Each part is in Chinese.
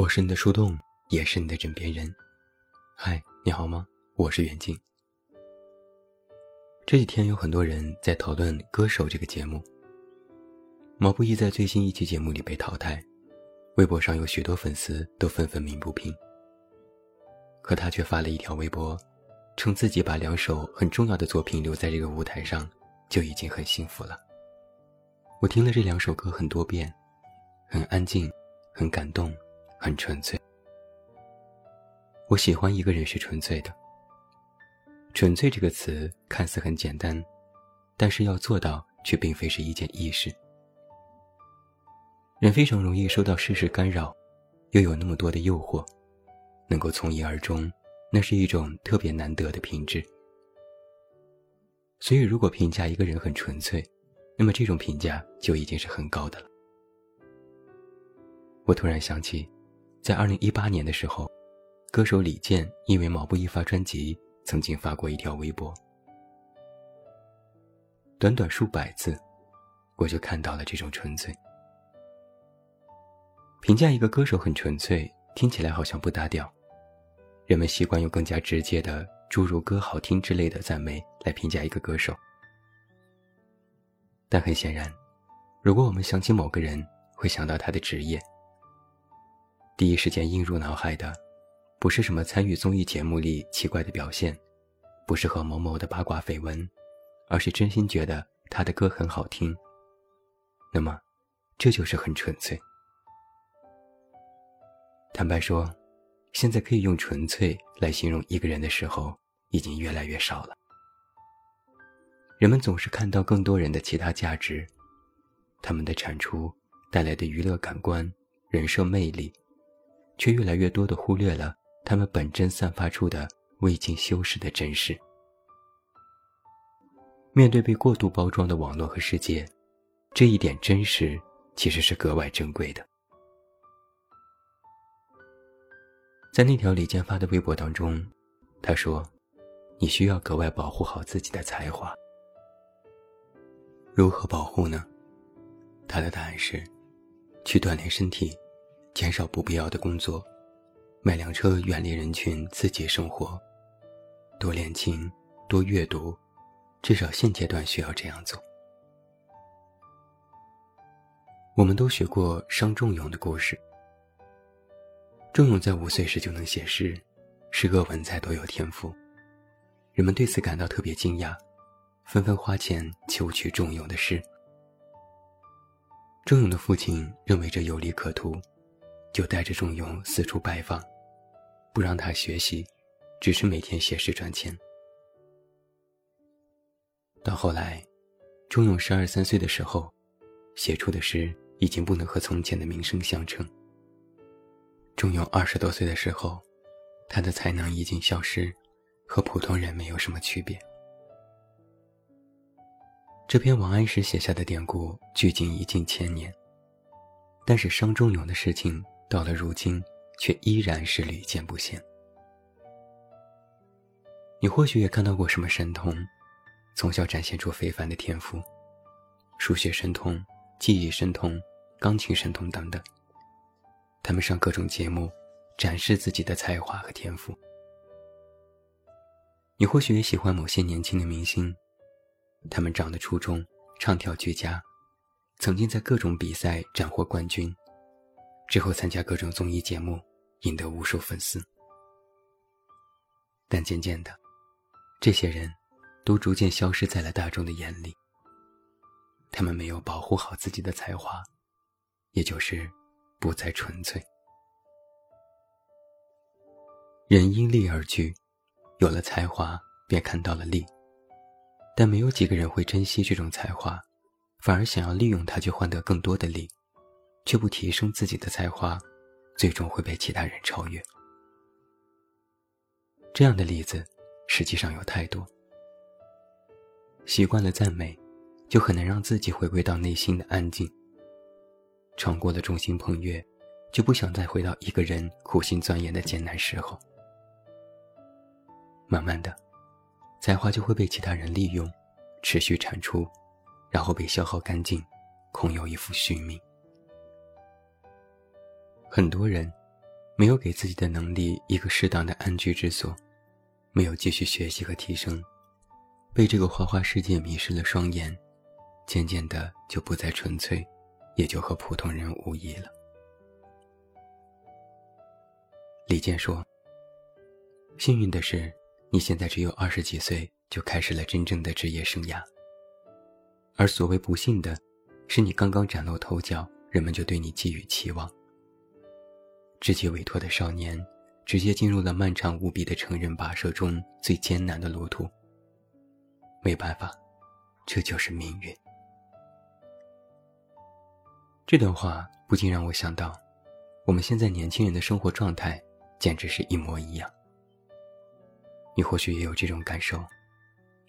我是你的树洞，也是你的枕边人。嗨，你好吗？我是袁静。这几天有很多人在讨论《歌手》这个节目。毛不易在最新一期节目里被淘汰，微博上有许多粉丝都纷纷鸣不平。可他却发了一条微博，称自己把两首很重要的作品留在这个舞台上，就已经很幸福了。我听了这两首歌很多遍，很安静，很感动。很纯粹。我喜欢一个人是纯粹的。纯粹这个词看似很简单，但是要做到却并非是一件易事。人非常容易受到世事干扰，又有那么多的诱惑，能够从一而终，那是一种特别难得的品质。所以，如果评价一个人很纯粹，那么这种评价就已经是很高的了。我突然想起。在二零一八年的时候，歌手李健因为毛不易发专辑，曾经发过一条微博，短短数百字，我就看到了这种纯粹。评价一个歌手很纯粹，听起来好像不搭调，人们习惯用更加直接的诸如“歌好听”之类的赞美来评价一个歌手。但很显然，如果我们想起某个人，会想到他的职业。第一时间映入脑海的，不是什么参与综艺节目里奇怪的表现，不是和某某的八卦绯闻，而是真心觉得他的歌很好听。那么，这就是很纯粹。坦白说，现在可以用纯粹来形容一个人的时候，已经越来越少了。人们总是看到更多人的其他价值，他们的产出带来的娱乐感官、人设魅力。却越来越多的忽略了他们本真散发出的未经修饰的真实。面对被过度包装的网络和世界，这一点真实其实是格外珍贵的。在那条李健发的微博当中，他说：“你需要格外保护好自己的才华。如何保护呢？”他的答案是：去锻炼身体。减少不必要的工作，买辆车远离人群，自己生活，多练琴，多阅读，至少现阶段需要这样做。我们都学过伤仲永的故事。仲永在五岁时就能写诗，诗歌文采都有天赋，人们对此感到特别惊讶，纷纷花钱求取仲永的诗。仲永的父亲认为这有利可图。就带着仲永四处拜访，不让他学习，只是每天写诗赚钱。到后来，仲永十二三岁的时候，写出的诗已经不能和从前的名声相称。仲永二十多岁的时候，他的才能已经消失，和普通人没有什么区别。这篇王安石写下的典故，距今已近千年，但是伤仲永的事情。到了如今，却依然是屡见不鲜。你或许也看到过什么神童，从小展现出非凡的天赋，数学神童、记忆神童、钢琴神童等等。他们上各种节目，展示自己的才华和天赋。你或许也喜欢某些年轻的明星，他们长得出众，唱跳俱佳，曾经在各种比赛斩获冠军。之后参加各种综艺节目，赢得无数粉丝。但渐渐的，这些人都逐渐消失在了大众的眼里。他们没有保护好自己的才华，也就是不再纯粹。人因利而聚，有了才华便看到了利，但没有几个人会珍惜这种才华，反而想要利用它去换得更多的利。却不提升自己的才华，最终会被其他人超越。这样的例子实际上有太多。习惯了赞美，就很难让自己回归到内心的安静。尝过了众星捧月，就不想再回到一个人苦心钻研的艰难时候。慢慢的，才华就会被其他人利用，持续产出，然后被消耗干净，空有一副虚名。很多人，没有给自己的能力一个适当的安居之所，没有继续学习和提升，被这个花花世界迷失了双眼，渐渐的就不再纯粹，也就和普通人无异了。李健说：“幸运的是，你现在只有二十几岁就开始了真正的职业生涯。而所谓不幸的，是你刚刚崭露头角，人们就对你寄予期望。”直接委托的少年，直接进入了漫长无比的成人跋涉中最艰难的路途。没办法，这就是命运。这段话不禁让我想到，我们现在年轻人的生活状态简直是一模一样。你或许也有这种感受，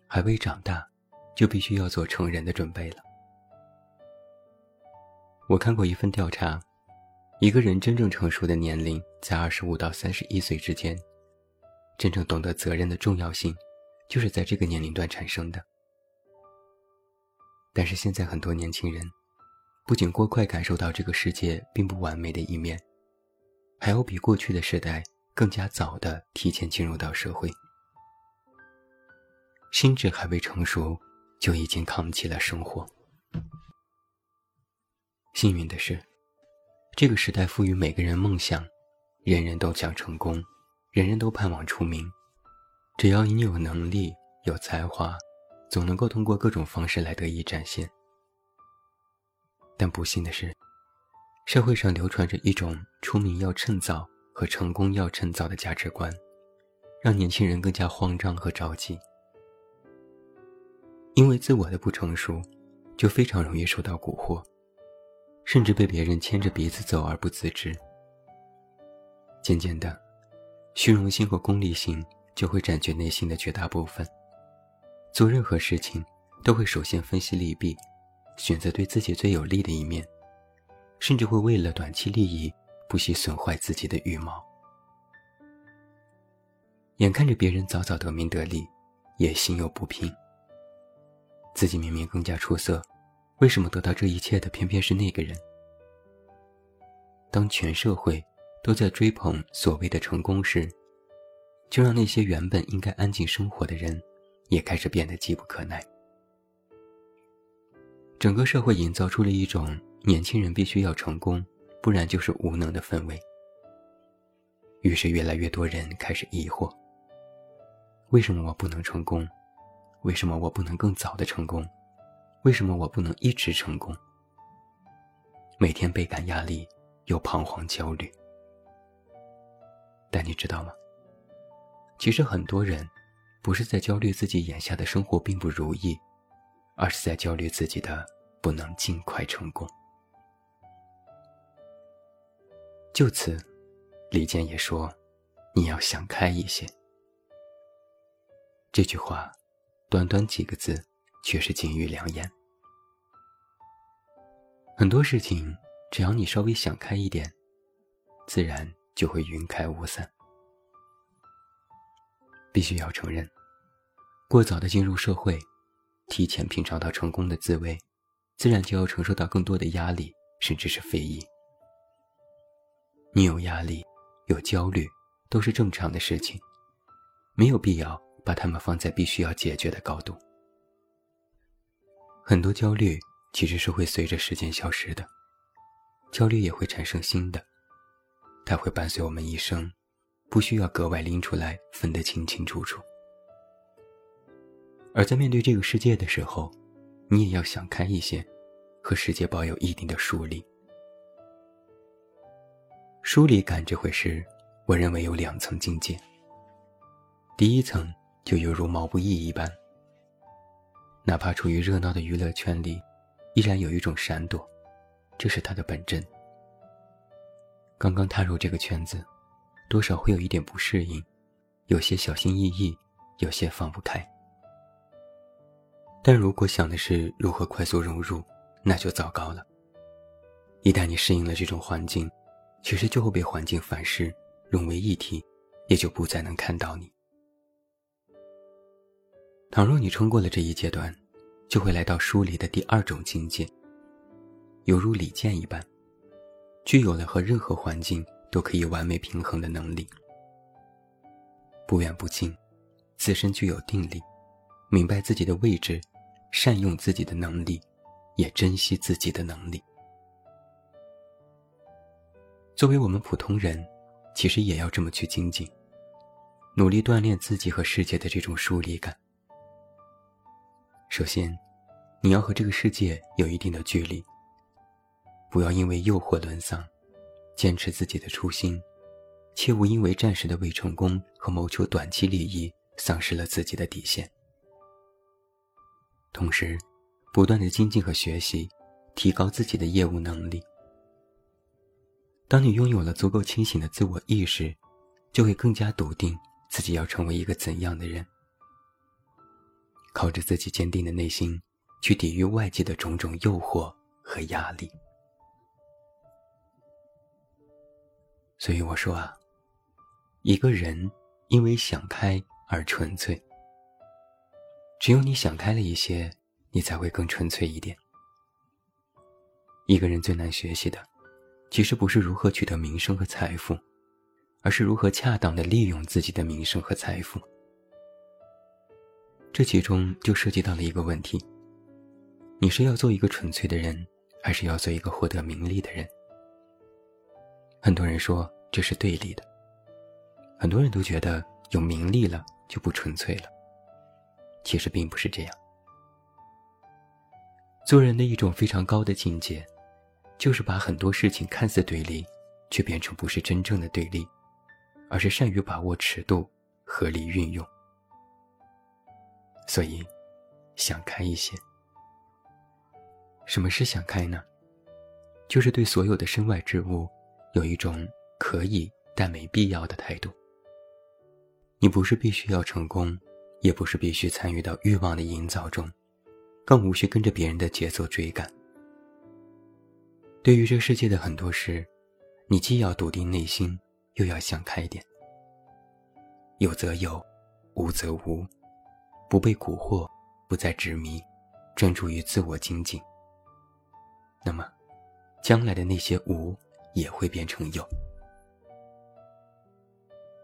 还未长大，就必须要做成人的准备了。我看过一份调查。一个人真正成熟的年龄在二十五到三十一岁之间，真正懂得责任的重要性，就是在这个年龄段产生的。但是现在很多年轻人，不仅过快感受到这个世界并不完美的一面，还有比过去的时代更加早的提前进入到社会，心智还未成熟，就已经扛起了生活。幸运的是。这个时代赋予每个人梦想，人人都想成功，人人都盼望出名。只要你有能力、有才华，总能够通过各种方式来得以展现。但不幸的是，社会上流传着一种出名要趁早和成功要趁早的价值观，让年轻人更加慌张和着急。因为自我的不成熟，就非常容易受到蛊惑。甚至被别人牵着鼻子走而不自知。渐渐的，虚荣心和功利心就会占据内心的绝大部分。做任何事情，都会首先分析利弊，选择对自己最有利的一面，甚至会为了短期利益，不惜损坏自己的羽毛。眼看着别人早早得名得利，也心有不平。自己明明更加出色。为什么得到这一切的偏偏是那个人？当全社会都在追捧所谓的成功时，就让那些原本应该安静生活的人，也开始变得急不可耐。整个社会营造出了一种年轻人必须要成功，不然就是无能的氛围。于是，越来越多人开始疑惑：为什么我不能成功？为什么我不能更早的成功？为什么我不能一直成功？每天倍感压力，又彷徨焦虑。但你知道吗？其实很多人不是在焦虑自己眼下的生活并不如意，而是在焦虑自己的不能尽快成功。就此，李健也说：“你要想开一些。”这句话，短短几个字。却是金玉良言。很多事情，只要你稍微想开一点，自然就会云开雾散。必须要承认，过早的进入社会，提前品尝到成功的滋味，自然就要承受到更多的压力，甚至是非议。你有压力，有焦虑，都是正常的事情，没有必要把它们放在必须要解决的高度。很多焦虑其实是会随着时间消失的，焦虑也会产生新的，它会伴随我们一生，不需要格外拎出来分得清清楚楚。而在面对这个世界的时候，你也要想开一些，和世界保有一定的疏离。疏离感这回事，我认为有两层境界。第一层就犹如毛不易一般。哪怕处于热闹的娱乐圈里，依然有一种闪躲，这是他的本真。刚刚踏入这个圈子，多少会有一点不适应，有些小心翼翼，有些放不开。但如果想的是如何快速融入，那就糟糕了。一旦你适应了这种环境，其实就会被环境反噬，融为一体，也就不再能看到你。倘若你撑过了这一阶段，就会来到疏离的第二种境界，犹如李健一般，具有了和任何环境都可以完美平衡的能力。不远不近，自身具有定力，明白自己的位置，善用自己的能力，也珍惜自己的能力。作为我们普通人，其实也要这么去精进，努力锻炼自己和世界的这种疏离感。首先，你要和这个世界有一定的距离，不要因为诱惑沦丧，坚持自己的初心。切勿因为暂时的未成功和谋求短期利益，丧失了自己的底线。同时，不断的精进和学习，提高自己的业务能力。当你拥有了足够清醒的自我意识，就会更加笃定自己要成为一个怎样的人。靠着自己坚定的内心，去抵御外界的种种诱惑和压力。所以我说啊。一个人因为想开而纯粹，只有你想开了一些，你才会更纯粹一点。一个人最难学习的，其实不是如何取得名声和财富，而是如何恰当的利用自己的名声和财富。这其中就涉及到了一个问题：你是要做一个纯粹的人，还是要做一个获得名利的人？很多人说这是对立的。很多人都觉得有名利了就不纯粹了，其实并不是这样。做人的一种非常高的境界，就是把很多事情看似对立，却变成不是真正的对立，而是善于把握尺度，合理运用。所以，想开一些。什么是想开呢？就是对所有的身外之物，有一种可以但没必要的态度。你不是必须要成功，也不是必须参与到欲望的营造中，更无需跟着别人的节奏追赶。对于这世界的很多事，你既要笃定内心，又要想开点。有则有，无则无，不被蛊惑，不再执迷，专注于自我精进。那么，将来的那些无也会变成有。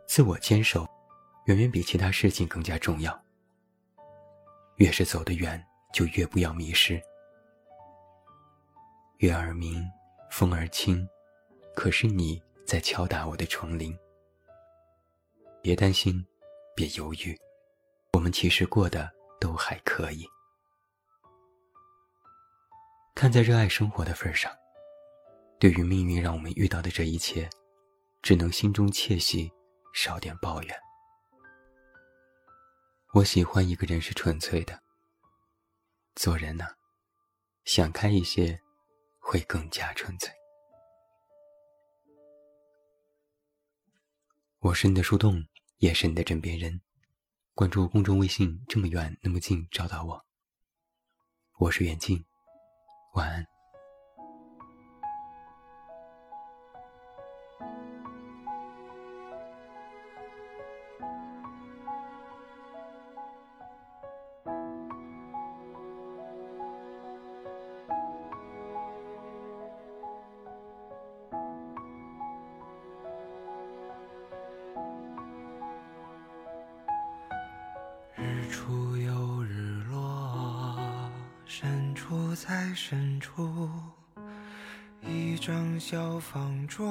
自我坚守。远远比其他事情更加重要。越是走得远，就越不要迷失。月儿明，风儿轻，可是你在敲打我的窗棂。别担心，别犹豫，我们其实过得都还可以。看在热爱生活的份上，对于命运让我们遇到的这一切，只能心中窃喜，少点抱怨。我喜欢一个人是纯粹的。做人呢，想开一些，会更加纯粹。我是你的树洞，也是你的枕边人。关注公众微信，这么远那么近，找到我。我是远近，晚安。在深处，一张小方桌，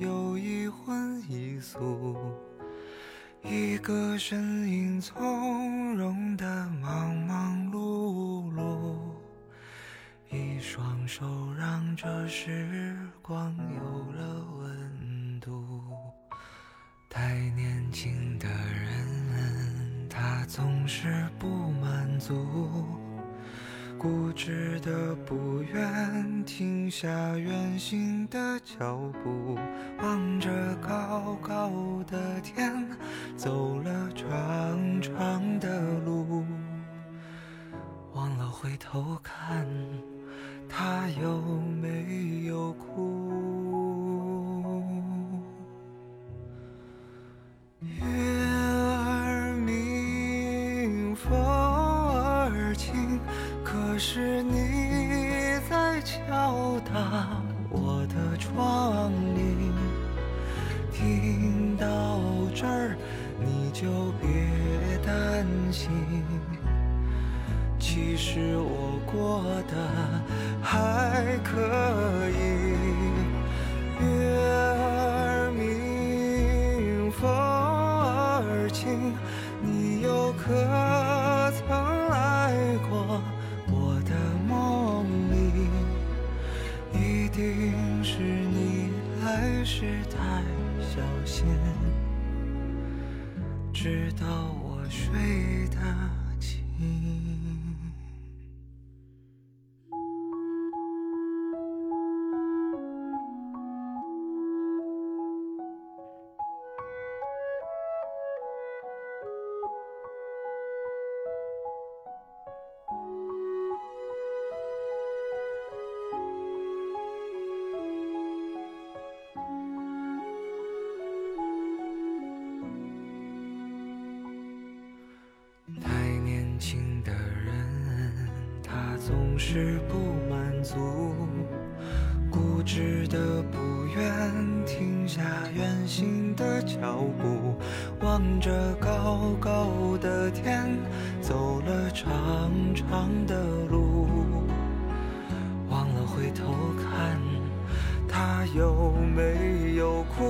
有一荤一素，一个身影从容的忙忙碌碌，一双手让这时光有了温度。太年轻的人，他总是不满足。固执的不愿停下远行的脚步，望着高高的天，走了长长的路，忘了回头看，他有没有哭？看着高高的天，走了长长的路，忘了回头看。他有没有哭？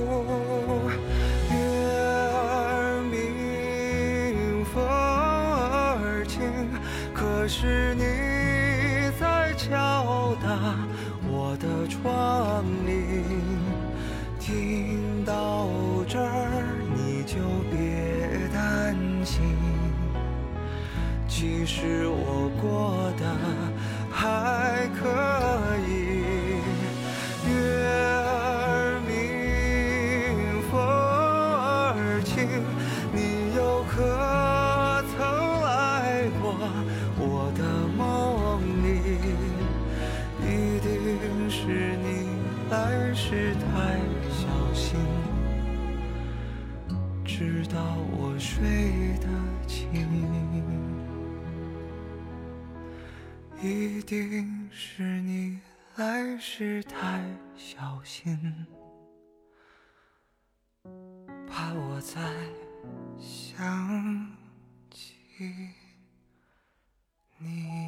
怕我再想起你。